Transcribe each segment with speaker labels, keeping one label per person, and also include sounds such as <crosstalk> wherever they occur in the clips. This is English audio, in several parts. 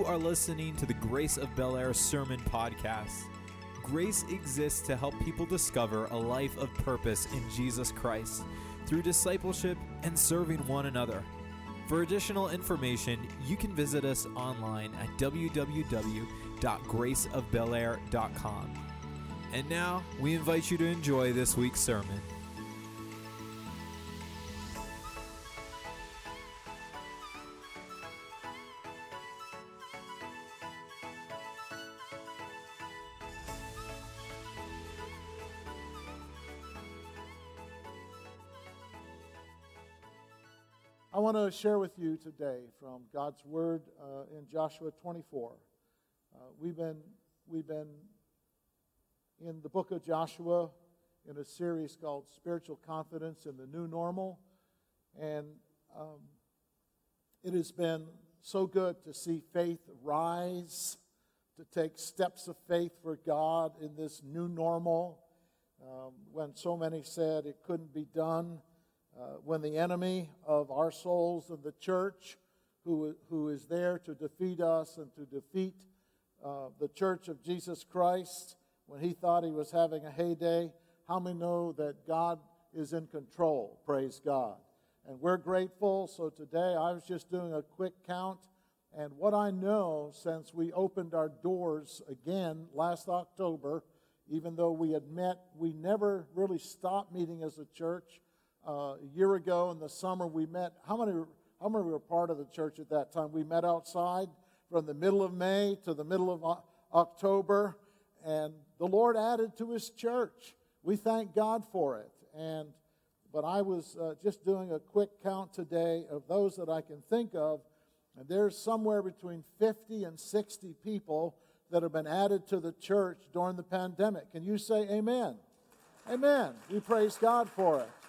Speaker 1: You are listening to the Grace of Bel Air Sermon Podcast. Grace exists to help people discover a life of purpose in Jesus Christ through discipleship and serving one another. For additional information, you can visit us online at www.graceofbelair.com. And now, we invite you to enjoy this week's sermon.
Speaker 2: To share with you today from God's Word uh, in Joshua 24. Uh, we've, been, we've been in the book of Joshua in a series called Spiritual Confidence in the New Normal. And um, it has been so good to see faith rise, to take steps of faith for God in this new normal. Um, when so many said it couldn't be done uh, when the enemy of our souls and the church, who, who is there to defeat us and to defeat uh, the church of Jesus Christ, when he thought he was having a heyday, how many know that God is in control? Praise God. And we're grateful. So today I was just doing a quick count. And what I know since we opened our doors again last October, even though we had met, we never really stopped meeting as a church uh, a year ago in the summer, we met. How many, how many were part of the church at that time? We met outside from the middle of May to the middle of October, and the Lord added to His church. We thank God for it. And but I was uh, just doing a quick count today of those that I can think of, and there's somewhere between 50 and 60 people that have been added to the church during the pandemic. Can you say amen? Amen. We praise God for it.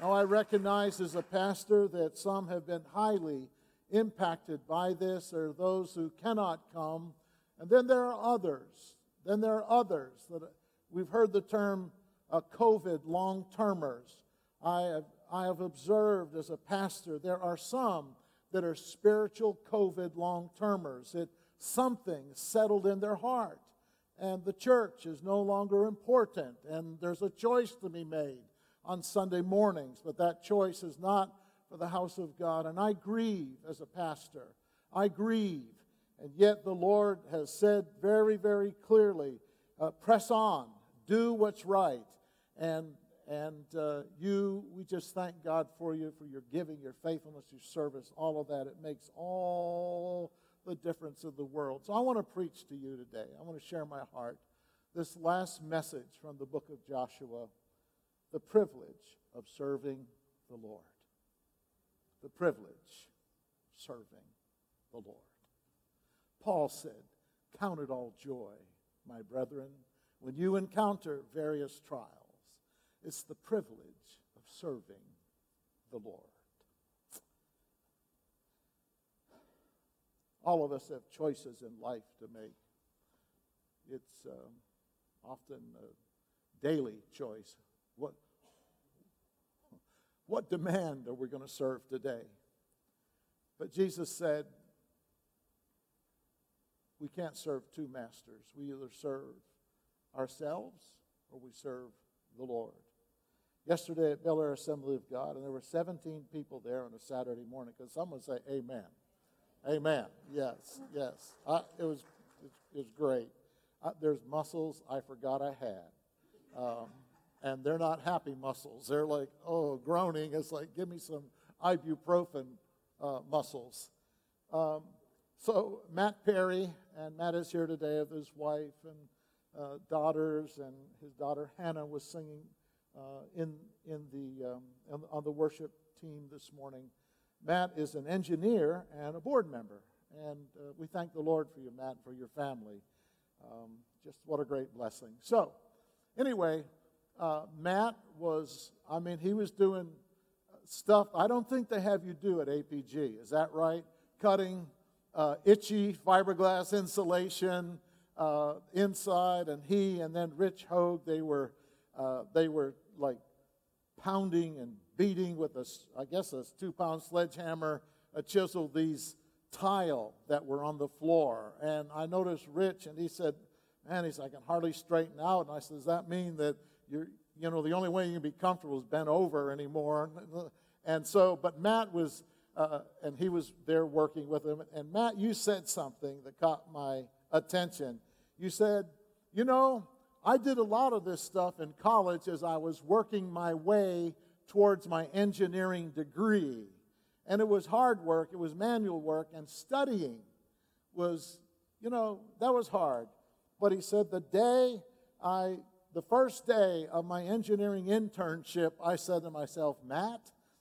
Speaker 2: Now, I recognize as a pastor that some have been highly impacted by this. Are those who cannot come. And then there are others. Then there are others that we've heard the term uh, COVID long termers. I have, I have observed as a pastor there are some that are spiritual COVID long termers. It something settled in their heart, and the church is no longer important, and there's a choice to be made on Sunday mornings, but that choice is not for the house of God. And I grieve as a pastor. I grieve. And yet the Lord has said very, very clearly uh, press on, do what's right. And, and uh, you, we just thank God for you, for your giving, your faithfulness, your service, all of that. It makes all the difference in the world. So I want to preach to you today. I want to share my heart. This last message from the book of Joshua the privilege of serving the Lord. The privilege of serving the Lord. Paul said, Count it all joy, my brethren, when you encounter various trials. It's the privilege of serving the Lord. All of us have choices in life to make. It's um, often a daily choice what, what demand are we going to serve today? But Jesus said, we can't serve two masters. We either serve ourselves or we serve the Lord. Yesterday at Bel Air Assembly of God, and there were 17 people there on a Saturday morning. Because someone say, Amen. Amen. Yes, yes. I, it, was, it, was great. I, there's muscles I forgot I had. Um, and they're not happy muscles. They're like, oh, groaning. It's like, give me some ibuprofen uh, muscles. Um, so Matt Perry, and Matt is here today with his wife and uh, daughters, and his daughter Hannah was singing uh, in in the um, on the worship team this morning. Matt is an engineer and a board member, and uh, we thank the Lord for you, Matt, for your family. Um, just what a great blessing. So, anyway, uh, Matt was, I mean, he was doing stuff I don't think they have you do at APG. Is that right? Cutting uh, itchy fiberglass insulation uh, inside, and he and then Rich Hogue, they were, uh, they were like pounding and beating with a, I guess, a two-pound sledgehammer, a chisel these tile that were on the floor. And I noticed Rich, and he said, Man, he's, I can hardly straighten out. And I said, Does that mean that you're, you know, the only way you can be comfortable is bent over anymore? And so, but Matt was, uh, and he was there working with him. And Matt, you said something that caught my attention. You said, You know, I did a lot of this stuff in college as I was working my way towards my engineering degree. And it was hard work, it was manual work, and studying was, you know, that was hard. But he said, the day I, the first day of my engineering internship, I said to myself, Matt,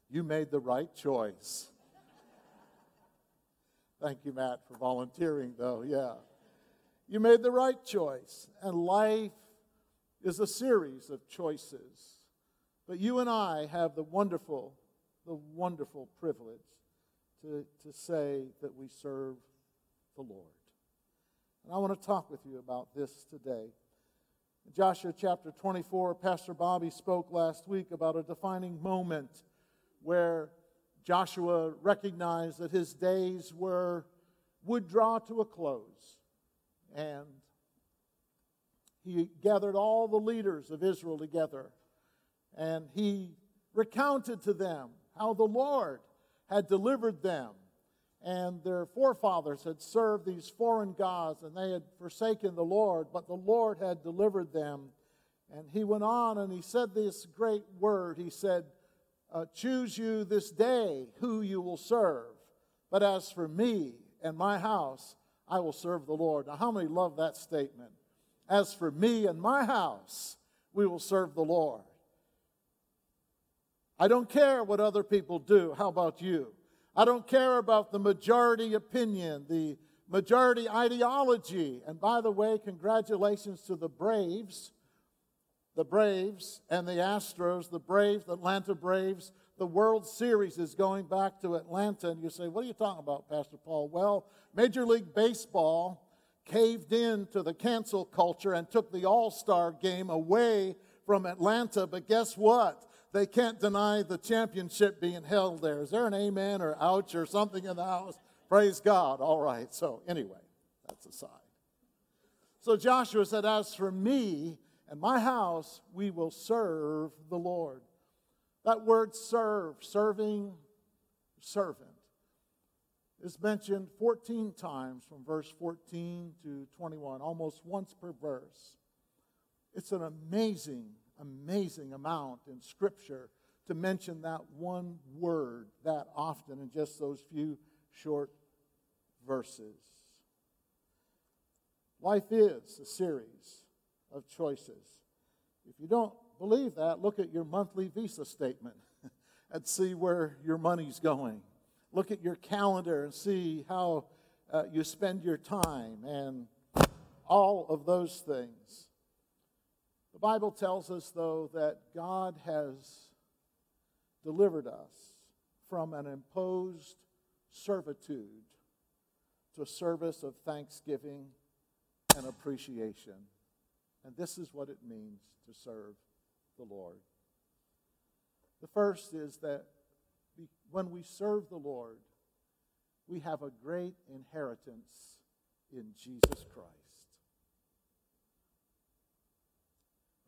Speaker 2: you made the right choice. Thank you, Matt, for volunteering, though. Yeah. You made the right choice. And life is a series of choices. But you and I have the wonderful, the wonderful privilege to, to say that we serve the Lord. And I want to talk with you about this today. Joshua chapter 24, Pastor Bobby spoke last week about a defining moment where Joshua recognized that his days were would draw to a close. And he gathered all the leaders of Israel together and he recounted to them how the Lord had delivered them and their forefathers had served these foreign gods and they had forsaken the Lord, but the Lord had delivered them. And he went on and he said this great word. He said, uh, Choose you this day who you will serve. But as for me and my house, I will serve the Lord. Now, how many love that statement? As for me and my house, we will serve the Lord. I don't care what other people do. How about you? I don't care about the majority opinion, the majority ideology. And by the way, congratulations to the Braves, the Braves and the Astros, the Braves, the Atlanta Braves. The World Series is going back to Atlanta. And you say, What are you talking about, Pastor Paul? Well, Major League Baseball caved in to the cancel culture and took the All Star game away from Atlanta. But guess what? They can't deny the championship being held there. Is there an amen or ouch or something in the house? Praise God. All right. So, anyway, that's aside. So Joshua said, As for me and my house, we will serve the Lord. That word serve, serving, servant, is mentioned 14 times from verse 14 to 21, almost once per verse. It's an amazing amazing amount in Scripture to mention that one word that often in just those few short verses. Life is a series of choices. If you don't believe that, look at your monthly visa statement <laughs> and see where your money's going. Look at your calendar and see how uh, you spend your time and all of those things. The Bible tells us, though, that God has delivered us from an imposed servitude to a service of thanksgiving and appreciation. And this is what it means to serve the Lord. The first is that when we serve the Lord, we have a great inheritance in Jesus Christ.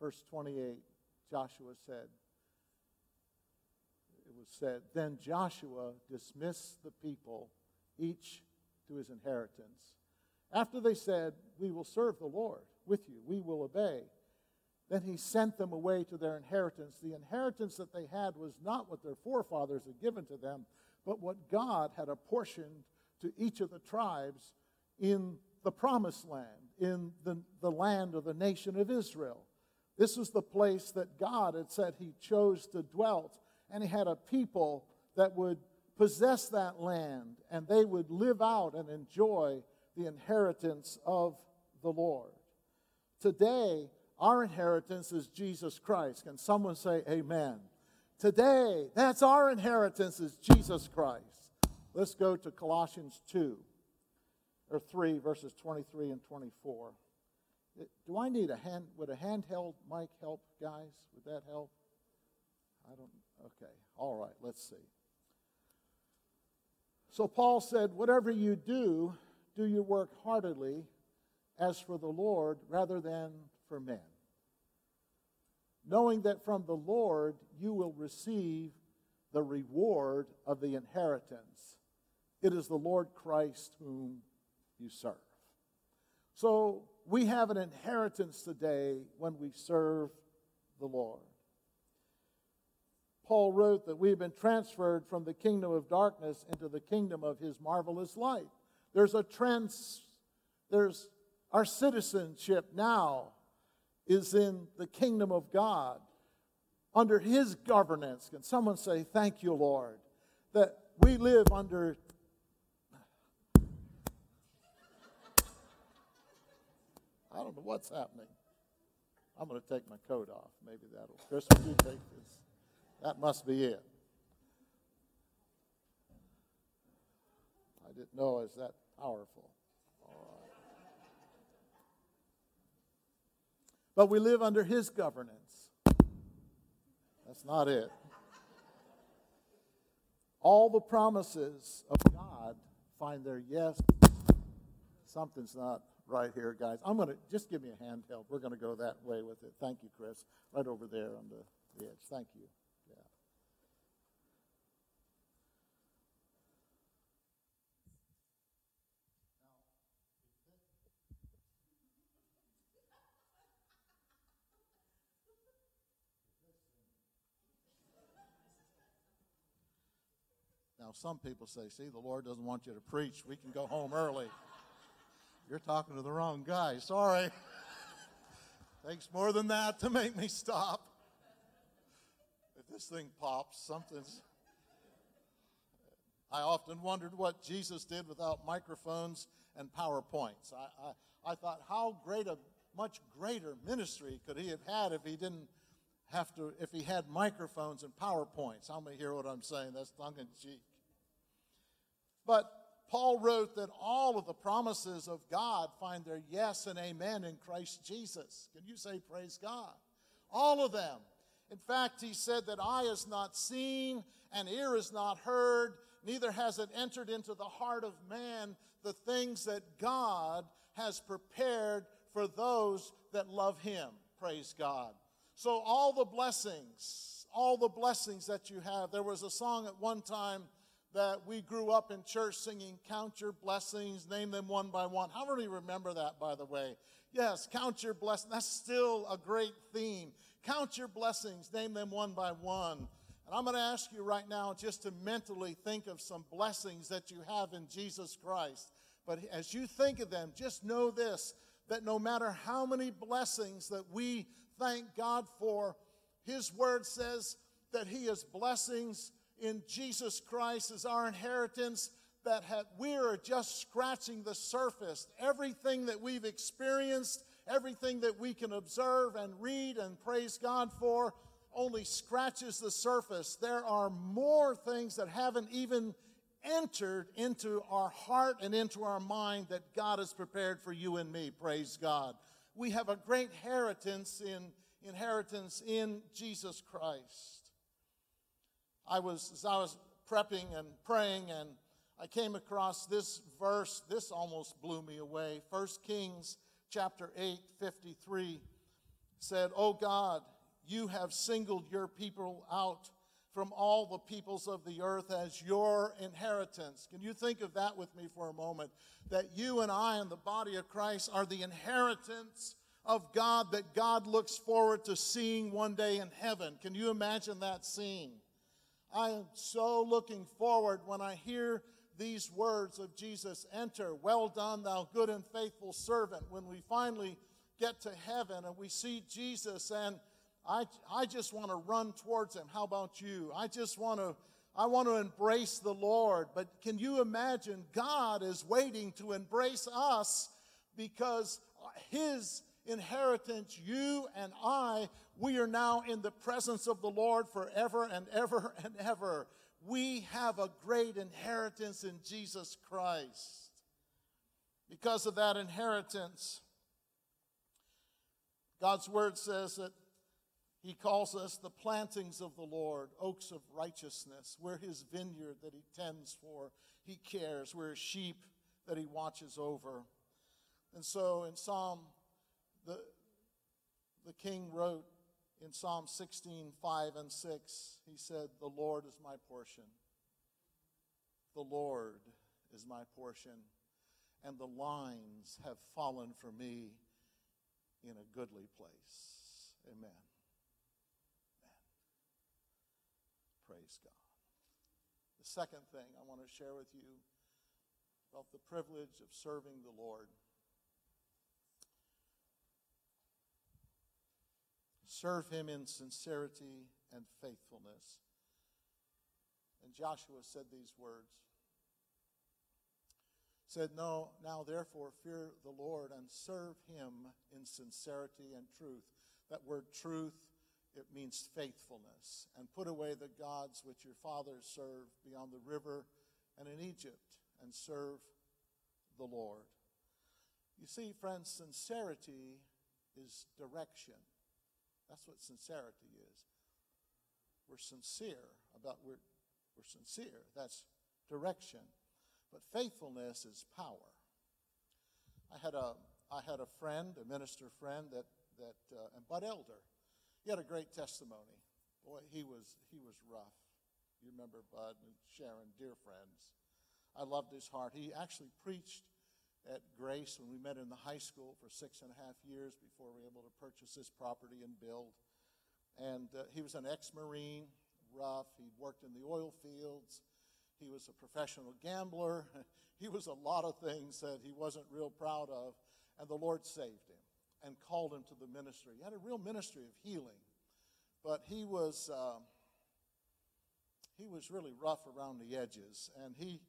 Speaker 2: Verse 28, Joshua said, it was said, Then Joshua dismissed the people, each to his inheritance. After they said, We will serve the Lord with you, we will obey, then he sent them away to their inheritance. The inheritance that they had was not what their forefathers had given to them, but what God had apportioned to each of the tribes in the promised land, in the, the land of the nation of Israel. This was the place that God had said He chose to dwell, and He had a people that would possess that land and they would live out and enjoy the inheritance of the Lord. Today, our inheritance is Jesus Christ. Can someone say amen? Today, that's our inheritance is Jesus Christ. Let's go to Colossians 2 or 3 verses 23 and 24. Do I need a hand? Would a handheld mic help, guys? Would that help? I don't. Okay. All right. Let's see. So Paul said, Whatever you do, do your work heartily as for the Lord rather than for men. Knowing that from the Lord you will receive the reward of the inheritance. It is the Lord Christ whom you serve. So we have an inheritance today when we serve the Lord. Paul wrote that we've been transferred from the kingdom of darkness into the kingdom of his marvelous light. There's a trans there's our citizenship now is in the kingdom of God under his governance. Can someone say thank you, Lord? That we live under I don't know what's happening. I'm going to take my coat off. Maybe that'll. Chris, would you take this? That must be it. I didn't know it was that powerful. All right. But we live under his governance. That's not it. All the promises of God find their yes. Something's not right here, guys. I'm going to just give me a handheld. We're going to go that way with it. Thank you, Chris. Right over there on the, the edge. Thank you. Yeah. Now, some people say, see, the Lord doesn't want you to preach. We can go home early. You're talking to the wrong guy. Sorry. Takes more than that to make me stop. If this thing pops, something's. I often wondered what Jesus did without microphones and PowerPoints. I, I, I thought, how great a much greater ministry could he have had if he didn't have to, if he had microphones and PowerPoints? How many hear what I'm saying? That's tongue in cheek. But Paul wrote that all of the promises of God find their yes and amen in Christ Jesus. Can you say, Praise God? All of them. In fact, he said that eye is not seen and ear is not heard, neither has it entered into the heart of man the things that God has prepared for those that love him. Praise God. So, all the blessings, all the blessings that you have. There was a song at one time that we grew up in church singing, Count Your Blessings, name them one by one. How many remember that, by the way? Yes, count your blessings. That's still a great theme. Count your blessings, name them one by one. And I'm going to ask you right now just to mentally think of some blessings that you have in Jesus Christ. But as you think of them, just know this that no matter how many blessings that we thank God for, His Word says that He is blessings in Jesus Christ as our inheritance that we are just scratching the surface. Everything that we've experienced, everything that we can observe and read and praise God for, only scratches the surface. There are more things that haven't even entered into our heart and into our mind that God has prepared for you and me. Praise God. We have a great inheritance in inheritance in Jesus Christ. I was, as I was prepping and praying, and I came across this verse. This almost blew me away. 1 Kings chapter 8, 53 said, Oh God, you have singled your people out from all the peoples of the earth as your inheritance. Can you think of that with me for a moment? That you and I and the body of Christ are the inheritance of God that God looks forward to seeing one day in heaven. Can you imagine that scene? I am so looking forward when I hear these words of Jesus enter. Well done, thou good and faithful servant. When we finally get to heaven and we see Jesus, and I, I just want to run towards him. How about you? I just want to. I want to embrace the Lord, but can you imagine God is waiting to embrace us because His inheritance, you and I, we are now in the presence of the Lord forever and ever and ever. We have a great inheritance in Jesus Christ. Because of that inheritance, God's word says that He calls us the plantings of the Lord, oaks of righteousness. We're His vineyard that He tends for. he cares. We're sheep that he watches over. And so in Psalm, the, the king wrote in Psalm 16, 5 and 6, he said, The Lord is my portion. The Lord is my portion, and the lines have fallen for me in a goodly place. Amen. Amen. Praise God. The second thing I want to share with you about the privilege of serving the Lord. Serve him in sincerity and faithfulness. And Joshua said these words. Said, No, now therefore fear the Lord and serve him in sincerity and truth. That word truth, it means faithfulness. And put away the gods which your fathers served beyond the river and in Egypt, and serve the Lord. You see, friends, sincerity is direction. That's what sincerity is. We're sincere about we're we're sincere. That's direction. But faithfulness is power. I had a I had a friend, a minister friend that that uh, and Bud Elder. He had a great testimony. Boy, he was he was rough. You remember Bud and Sharon, dear friends. I loved his heart. He actually preached at Grace when we met in the high school for six and a half years before we were able to purchase this property and build. And uh, he was an ex Marine, rough. He'd worked in the oil fields. He was a professional gambler. <laughs> he was a lot of things that he wasn't real proud of. And the Lord saved him and called him to the ministry. He had a real ministry of healing. But he was, uh, he was really rough around the edges. And he,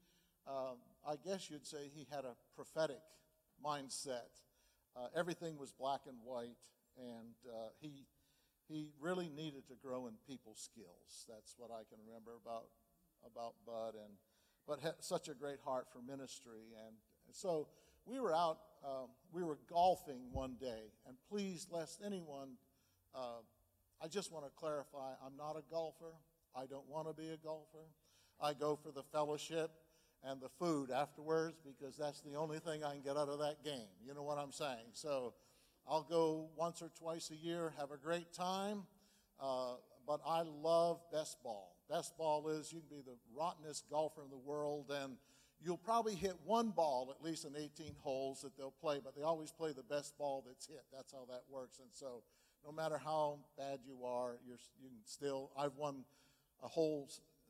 Speaker 2: uh, I guess you'd say he had a prophetic mindset. Uh, everything was black and white, and uh, he he really needed to grow in people skills. That's what I can remember about about Bud, and but had such a great heart for ministry, and, so we were out. Uh, we were golfing one day, and please, lest anyone, uh, I just want to clarify: I'm not a golfer. I don't want to be a golfer. I go for the fellowship and the food afterwards because that's the only thing I can get out of that game. You know what I'm saying? So I'll go once or twice a year, have a great time, uh, but I love best ball. Best ball is you can be the rottenest golfer in the world, and you'll probably hit one ball at least in 18 holes that they'll play, but they always play the best ball that's hit. That's how that works. And so, no matter how bad you are, you're, you can still. I've won a whole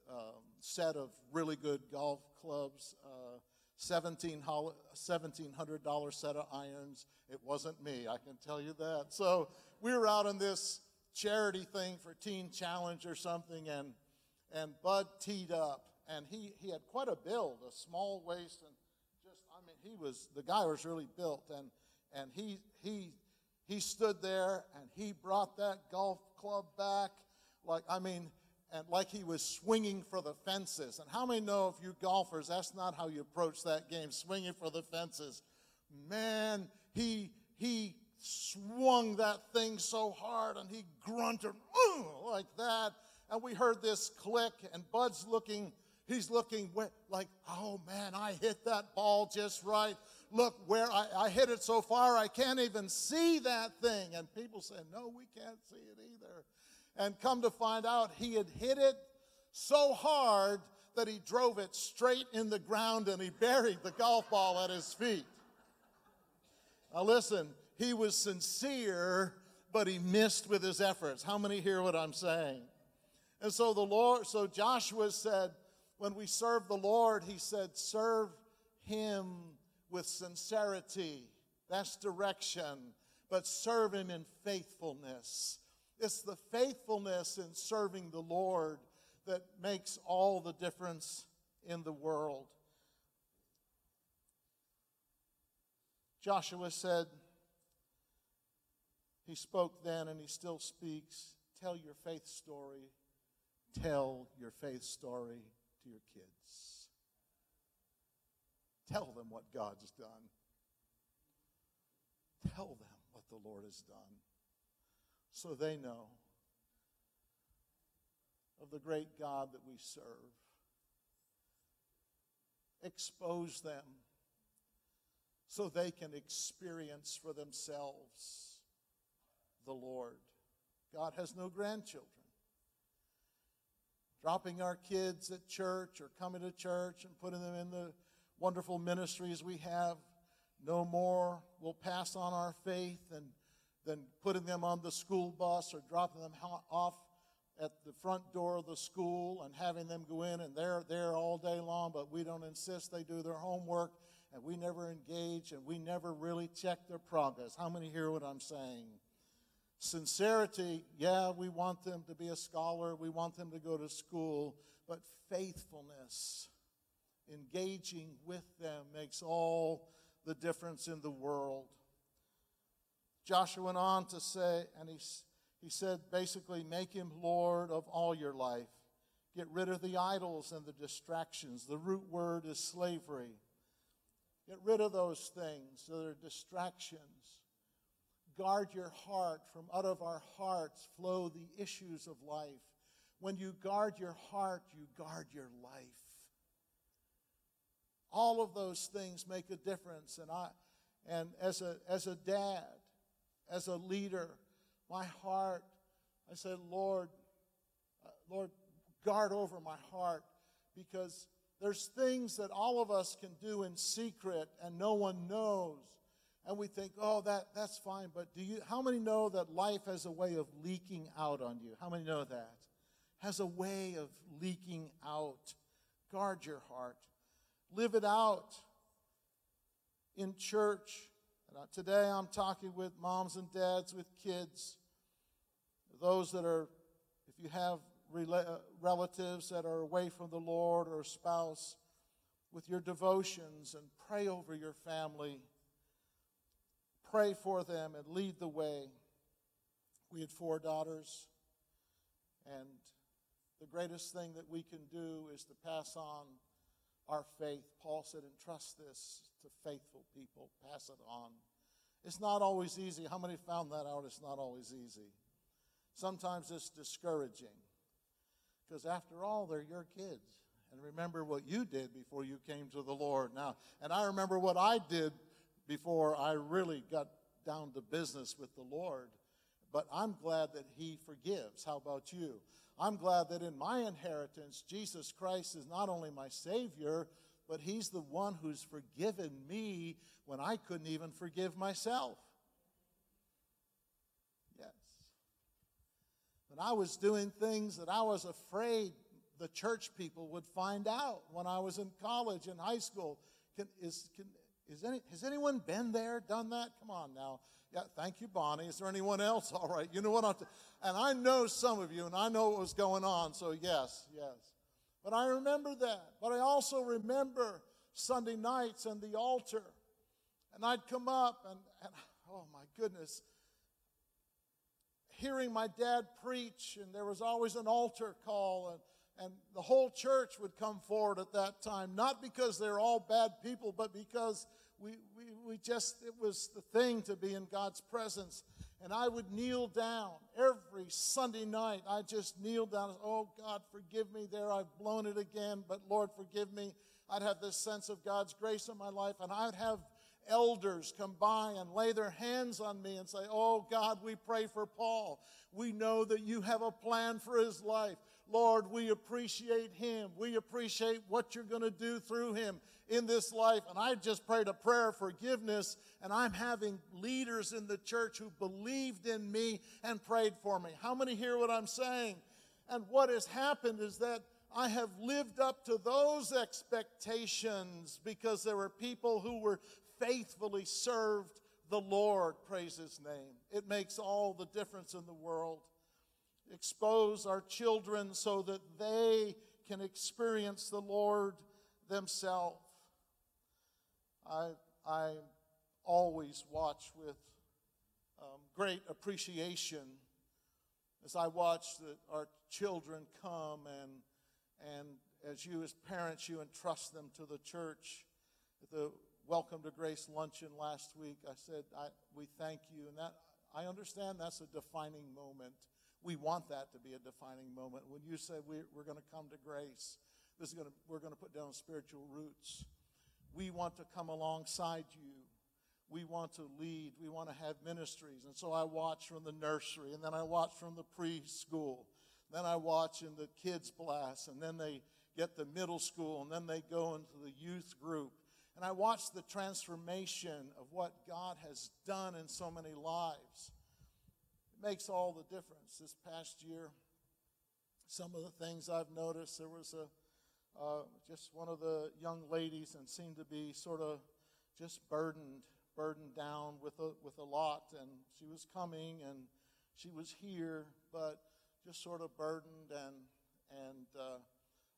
Speaker 2: um, set of really good golf clubs. Uh, $1,700 set of irons. It wasn't me, I can tell you that. So we were out on this charity thing for Teen Challenge or something, and, and Bud teed up. And he, he had quite a build, a small waist, and just, I mean, he was, the guy was really built. And, and he, he, he stood there and he brought that golf club back. Like, I mean, and like he was swinging for the fences. And how many know if you golfers, that's not how you approach that game, swinging for the fences. Man, he he swung that thing so hard and he grunted like that. And we heard this click, and Bud's looking, he's looking like, oh man, I hit that ball just right. Look where I, I hit it so far, I can't even see that thing. And people say, no, we can't see it either. And come to find out, he had hit it so hard that he drove it straight in the ground and he buried the golf ball at his feet. Now, listen, he was sincere, but he missed with his efforts. How many hear what I'm saying? And so the Lord, so Joshua said, when we serve the Lord, he said, serve him with sincerity. That's direction. But serve him in faithfulness. It's the faithfulness in serving the Lord that makes all the difference in the world. Joshua said, he spoke then and he still speaks. Tell your faith story. Tell your faith story to your kids. Tell them what God's done. Tell them what the Lord has done so they know of the great God that we serve. expose them so they can experience for themselves the Lord. God has no grandchildren. Dropping our kids at church or coming to church and putting them in the wonderful ministries we have no more will pass on our faith and than putting them on the school bus or dropping them off at the front door of the school and having them go in and they're there all day long, but we don't insist they do their homework and we never engage and we never really check their progress. How many hear what I'm saying? Sincerity, yeah, we want them to be a scholar, we want them to go to school, but faithfulness, engaging with them makes all the difference in the world. Joshua went on to say, and he, he said basically, make him Lord of all your life. Get rid of the idols and the distractions. The root word is slavery. Get rid of those things that are distractions. Guard your heart. From out of our hearts flow the issues of life. When you guard your heart, you guard your life. All of those things make a difference. And I and as a as a dad, as a leader, my heart, I said, Lord, uh, Lord, guard over my heart because there's things that all of us can do in secret and no one knows. And we think, oh, that, that's fine. But do you, how many know that life has a way of leaking out on you? How many know that? Has a way of leaking out. Guard your heart. Live it out in church uh, today I'm talking with moms and dads with kids, those that are, if you have uh, relatives that are away from the Lord or a spouse, with your devotions and pray over your family. Pray for them and lead the way. We had four daughters, and the greatest thing that we can do is to pass on our faith. Paul said, entrust this to faithful people, pass it on. It's not always easy. How many found that out? It's not always easy. Sometimes it's discouraging because, after all, they're your kids. And remember what you did before you came to the Lord. Now, and I remember what I did before I really got down to business with the Lord. But I'm glad that He forgives. How about you? I'm glad that in my inheritance, Jesus Christ is not only my Savior, but He's the one who's forgiven me when I couldn't even forgive myself. Yes. When I was doing things that I was afraid the church people would find out when I was in college and high school. Can, is, can, is any, has anyone been there, done that? Come on now. Yeah, thank you, Bonnie. Is there anyone else? <laughs> All right. You know what? I'm t- and I know some of you, and I know what was going on. So yes, yes. But I remember that. But I also remember Sunday nights and the altar. And I'd come up and, and oh my goodness, hearing my dad preach, and there was always an altar call, and, and the whole church would come forward at that time, not because they're all bad people, but because we, we, we just, it was the thing to be in God's presence and I would kneel down every Sunday night. I just kneel down. And say, Oh, God, forgive me there. I've blown it again, but Lord, forgive me. I'd have this sense of God's grace in my life, and I'd have elders come by and lay their hands on me and say, Oh, God, we pray for Paul. We know that you have a plan for his life. Lord, we appreciate him. We appreciate what you're going to do through him in this life. And I just prayed a prayer of forgiveness, and I'm having leaders in the church who believed in me and prayed for me. How many hear what I'm saying? And what has happened is that I have lived up to those expectations because there were people who were faithfully served the Lord. Praise his name. It makes all the difference in the world. Expose our children so that they can experience the Lord themselves. I, I always watch with um, great appreciation as I watch the, our children come and, and as you as parents, you entrust them to the church. At the Welcome to Grace luncheon last week, I said, I, we thank you. And that, I understand that's a defining moment. We want that to be a defining moment. When you say we, we're going to come to grace, this is going to, we're going to put down spiritual roots. We want to come alongside you. We want to lead. We want to have ministries. And so I watch from the nursery, and then I watch from the preschool. Then I watch in the kids' class, and then they get the middle school, and then they go into the youth group. And I watch the transformation of what God has done in so many lives. Makes all the difference. This past year, some of the things I've noticed, there was a uh, just one of the young ladies and seemed to be sort of just burdened, burdened down with a, with a lot. And she was coming and she was here, but just sort of burdened. And, and uh,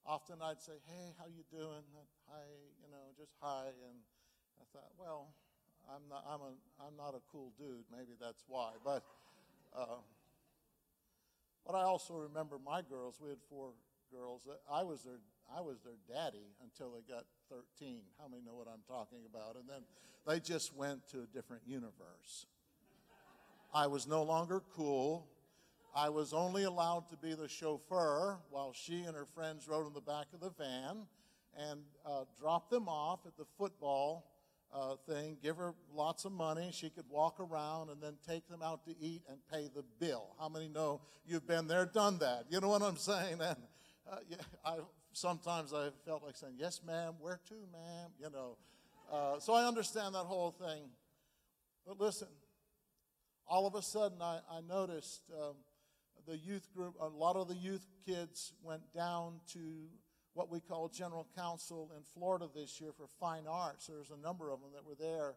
Speaker 2: often I'd say, hey, how you doing? Hi, you know, just hi. And I thought, well, I'm not, I'm, a, I'm not a cool dude. Maybe that's why. But, uh, but I also remember my girls. We had four girls. I was their I was their daddy until they got 13. How many know what I'm talking about? And then they just went to a different universe. I was no longer cool. I was only allowed to be the chauffeur while she and her friends rode in the back of the van and uh, drop them off at the football uh, thing, give her lots of money. She could walk around and then take them out to eat and pay the bill. How many know you've been there, done that? You know what I'm saying? And uh, yeah, I sometimes I felt like saying, Yes, ma'am, where to, ma'am? You know. Uh, so I understand that whole thing. But listen, all of a sudden I, I noticed um, the youth group, a lot of the youth kids went down to what we call General Council in Florida this year for fine arts. There's a number of them that were there,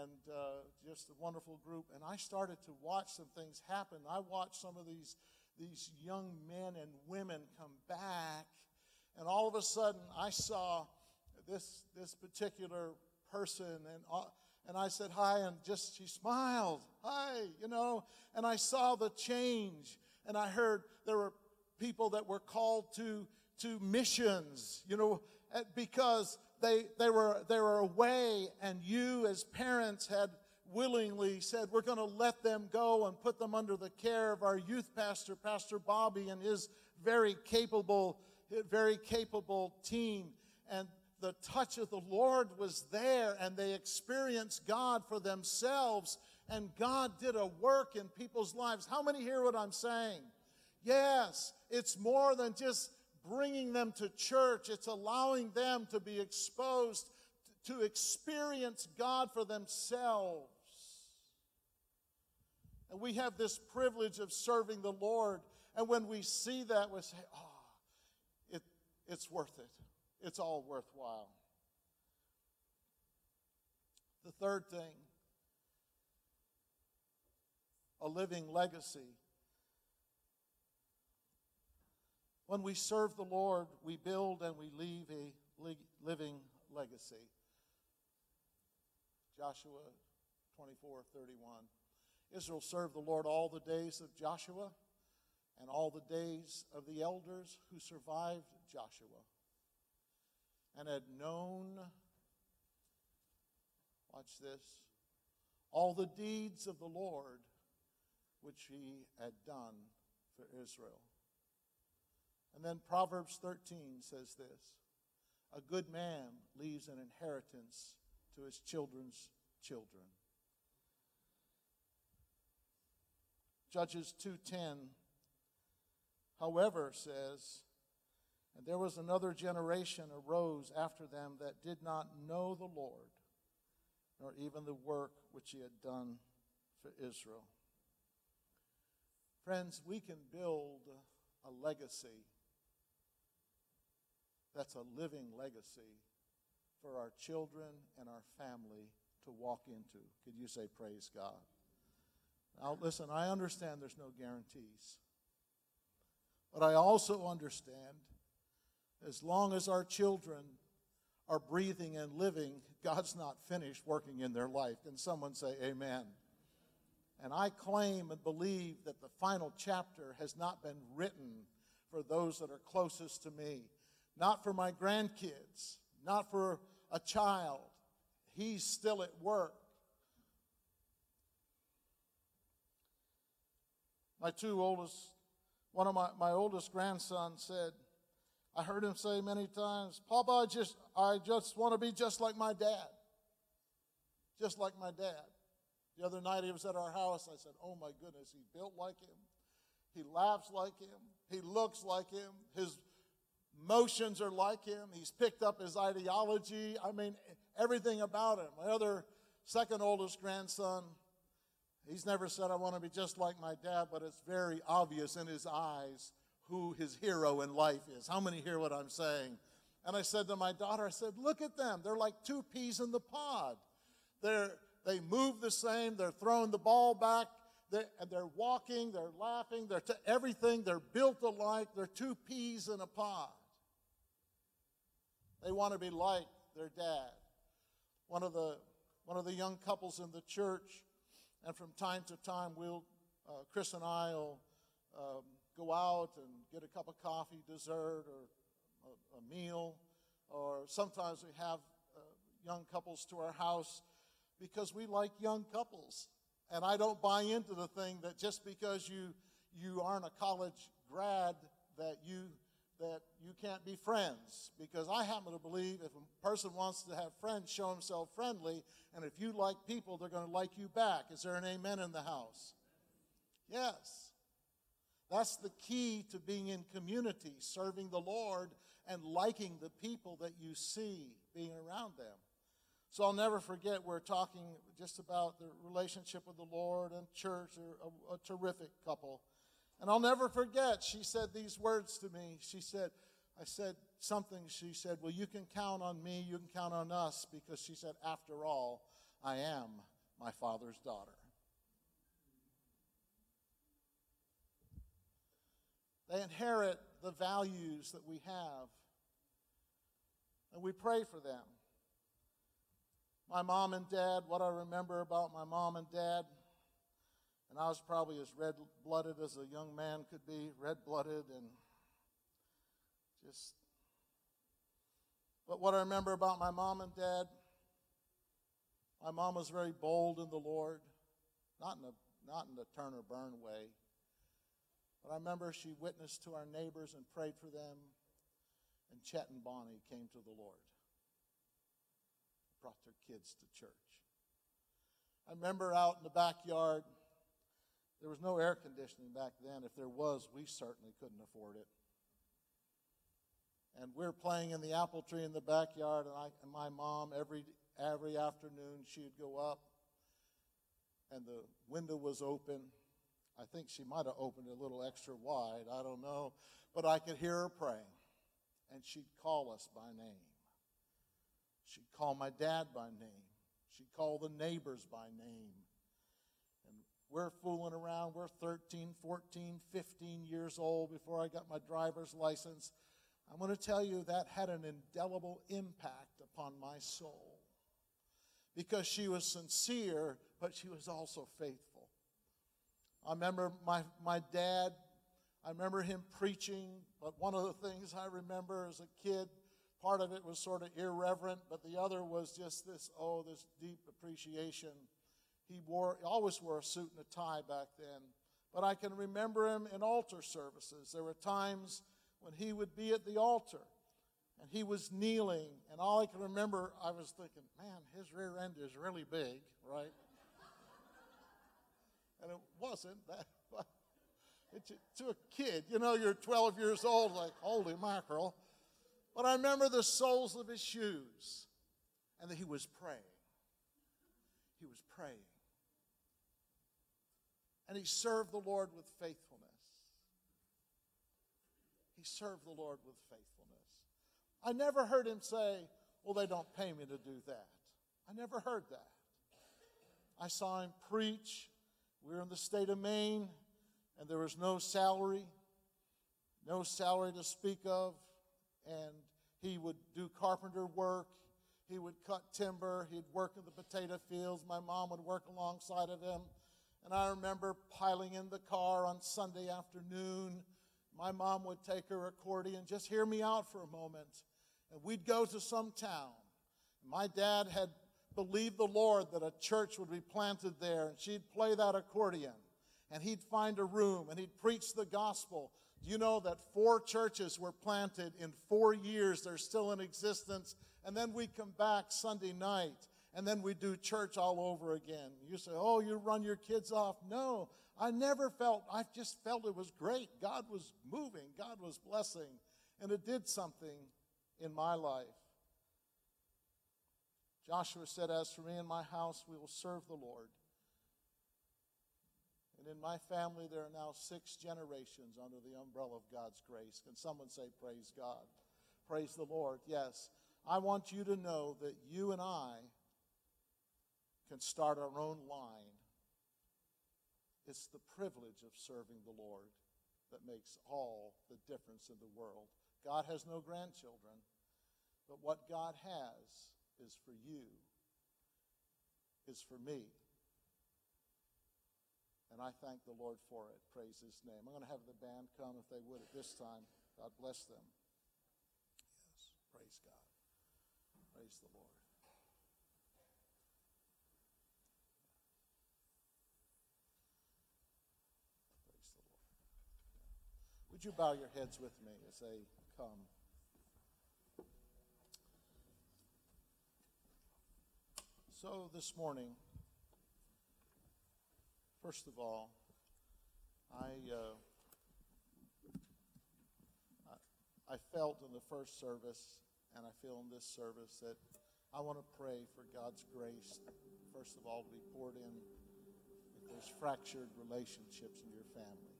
Speaker 2: and uh, just a wonderful group. And I started to watch some things happen. I watched some of these these young men and women come back and all of a sudden, I saw this, this particular person, and, uh, and I said hi, and just she smiled, hi, you know, and I saw the change, and I heard there were people that were called to, to missions, you know, eh, because they, they, were, they were away, and you as parents had willingly said, We're going to let them go and put them under the care of our youth pastor, Pastor Bobby, and his very capable eh, very capable team. And the touch of the Lord was there, and they experienced God for themselves, and God did a work in people's lives. How many hear what I'm saying? Yes, it's more than just bringing them to church, it's allowing them to be exposed to experience God for themselves. And we have this privilege of serving the Lord. And when we see that, we say, oh, it's worth it. It's all worthwhile. The third thing a living legacy. When we serve the Lord, we build and we leave a living legacy. Joshua 24 31. Israel served the Lord all the days of Joshua and all the days of the elders who survived Joshua and had known, watch this, all the deeds of the Lord which he had done for Israel. And then Proverbs 13 says this A good man leaves an inheritance to his children's children. Judges 2:10 however says and there was another generation arose after them that did not know the Lord, nor even the work which he had done for Israel. Friends, we can build a legacy that's a living legacy for our children and our family to walk into. Could you say, Praise God? Now, listen, I understand there's no guarantees. But I also understand as long as our children are breathing and living, God's not finished working in their life. Can someone say amen? And I claim and believe that the final chapter has not been written for those that are closest to me, not for my grandkids, not for a child. He's still at work. My two oldest, one of my, my oldest grandsons said, I heard him say many times, Papa, I just, I just want to be just like my dad. Just like my dad. The other night he was at our house. I said, Oh my goodness, he built like him. He laughs like him. He looks like him. His motions are like him. He's picked up his ideology. I mean, everything about him. My other second oldest grandson, he's never said, I want to be just like my dad, but it's very obvious in his eyes who his hero in life is. How many hear what I'm saying? And I said to my daughter, I said, look at them. They're like two peas in the pod. They're, they move the same. They're throwing the ball back. They're, they're walking. They're laughing. They're t- everything. They're built alike. They're two peas in a pod. They want to be like their dad. One of the, one of the young couples in the church, and from time to time, we'll, uh, Chris and I will um, go out and get a cup of coffee, dessert, or a, a meal, or sometimes we have uh, young couples to our house because we like young couples. And I don't buy into the thing that just because you, you aren't a college grad that you that you can't be friends because I happen to believe if a person wants to have friends, show himself friendly, and if you like people, they're going to like you back. Is there an amen in the house? Yes. That's the key to being in community, serving the Lord and liking the people that you see being around them. So I'll never forget, we're talking just about the relationship with the Lord and church, a, a terrific couple. And I'll never forget, she said these words to me. She said, I said something. She said, Well, you can count on me, you can count on us, because she said, After all, I am my father's daughter. They inherit the values that we have, and we pray for them. My mom and dad, what I remember about my mom and dad, and I was probably as red blooded as a young man could be, red blooded and just. But what I remember about my mom and dad, my mom was very bold in the Lord, not in a, not in the turn or burn way. But I remember she witnessed to our neighbors and prayed for them, and Chet and Bonnie came to the Lord, brought their kids to church. I remember out in the backyard there was no air conditioning back then. If there was, we certainly couldn't afford it. And we're playing in the apple tree in the backyard, and, I, and my mom, every, every afternoon, she'd go up, and the window was open. I think she might have opened it a little extra wide, I don't know. But I could hear her praying, and she'd call us by name. She'd call my dad by name. She'd call the neighbors by name. We're fooling around. We're 13, 14, 15 years old before I got my driver's license. I'm going to tell you that had an indelible impact upon my soul because she was sincere, but she was also faithful. I remember my, my dad, I remember him preaching, but one of the things I remember as a kid, part of it was sort of irreverent, but the other was just this, oh, this deep appreciation he wore, always wore a suit and a tie back then. But I can remember him in altar services. There were times when he would be at the altar and he was kneeling, and all I can remember, I was thinking, man, his rear end is really big, right? <laughs> and it wasn't that. To a kid, you know, you're 12 years old, like, holy mackerel. But I remember the soles of his shoes, and that he was praying. He was praying and he served the Lord with faithfulness. He served the Lord with faithfulness. I never heard him say, Well, they don't pay me to do that. I never heard that. I saw him preach. We were in the state of Maine, and there was no salary, no salary to speak of. And he would do carpenter work. He would cut timber. He'd work in the potato fields. My mom would work alongside of him. And I remember piling in the car on Sunday afternoon. My mom would take her accordion, just hear me out for a moment. And we'd go to some town. My dad had believed the Lord that a church would be planted there, and she'd play that accordion. And he'd find a room and he'd preach the gospel Do you know that four churches were planted in four years? They're still in existence. And then we'd come back Sunday night and then we do church all over again. You say, Oh, you run your kids off. No, I never felt, I just felt it was great. God was moving, God was blessing, and it did something in my life. Joshua said, As for me and my house, we will serve the Lord. And in my family, there are now six generations under the umbrella of God's grace. Can someone say, Praise God? Praise the Lord. Yes. I want you to know that you and I can start our own line. It's the privilege of serving the Lord that makes all the difference in the world. God has no grandchildren, but what God has is for you, is for me. And I thank the Lord for it. Praise his name. I'm going to have the band come if they would at this time. God bless them. Yes, praise God. Praise the Lord. Praise the Lord. Would you bow your heads with me as they come? So this morning, First of all, I, uh, I felt in the first service, and I feel in this service, that I want to pray for God's grace, first of all, to be poured in if there's fractured relationships in your family.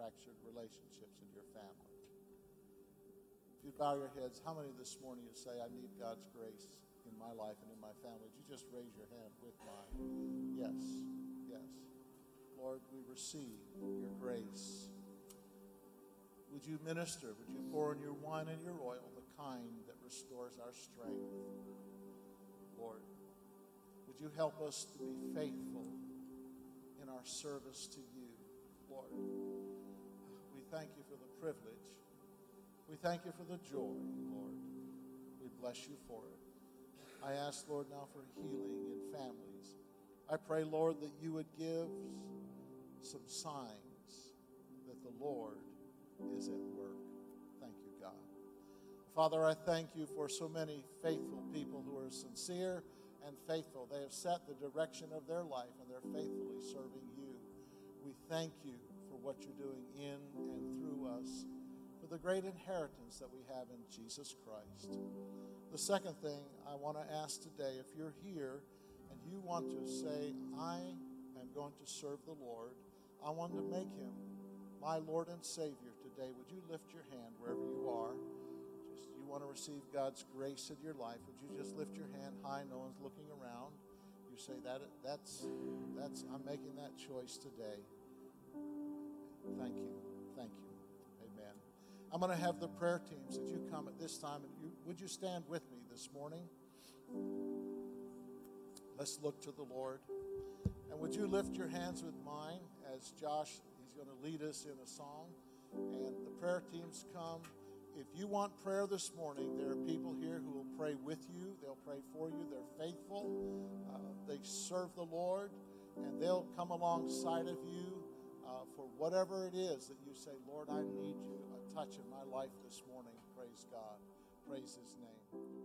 Speaker 2: Fractured relationships in your family. If you bow your heads, how many this morning you say, I need God's grace in my life and in my family? Would you just raise your hand with mine? Yes. Yes. Lord, we receive your grace. Would you minister? Would you pour in your wine and your oil, the kind that restores our strength? Lord, would you help us to be faithful in our service to you, Lord? Thank you for the privilege. We thank you for the joy, Lord. We bless you for it. I ask, Lord, now for healing in families. I pray, Lord, that you would give some signs that the Lord is at work. Thank you, God. Father, I thank you for so many faithful people who are sincere and faithful. They have set the direction of their life and they're faithfully serving you. We thank you what you're doing in and through us, for the great inheritance that we have in Jesus Christ. The second thing I want to ask today if you're here and you want to say, I am going to serve the Lord, I want to make him my Lord and Savior today. Would you lift your hand wherever you are? Just you want to receive God's grace in your life. Would you just lift your hand high? No one's looking around. You say that that's that's I'm making that choice today. Thank you. Thank you. Amen. I'm going to have the prayer teams that you come at this time you, would you stand with me this morning? Let's look to the Lord. And would you lift your hands with mine? as Josh, he's going to lead us in a song. And the prayer teams come. If you want prayer this morning, there are people here who will pray with you. They'll pray for you. They're faithful. Uh, they serve the Lord. And they'll come alongside of you uh, for whatever it is that you say, Lord, I need you. A touch in my life this morning. Praise God. Praise his name.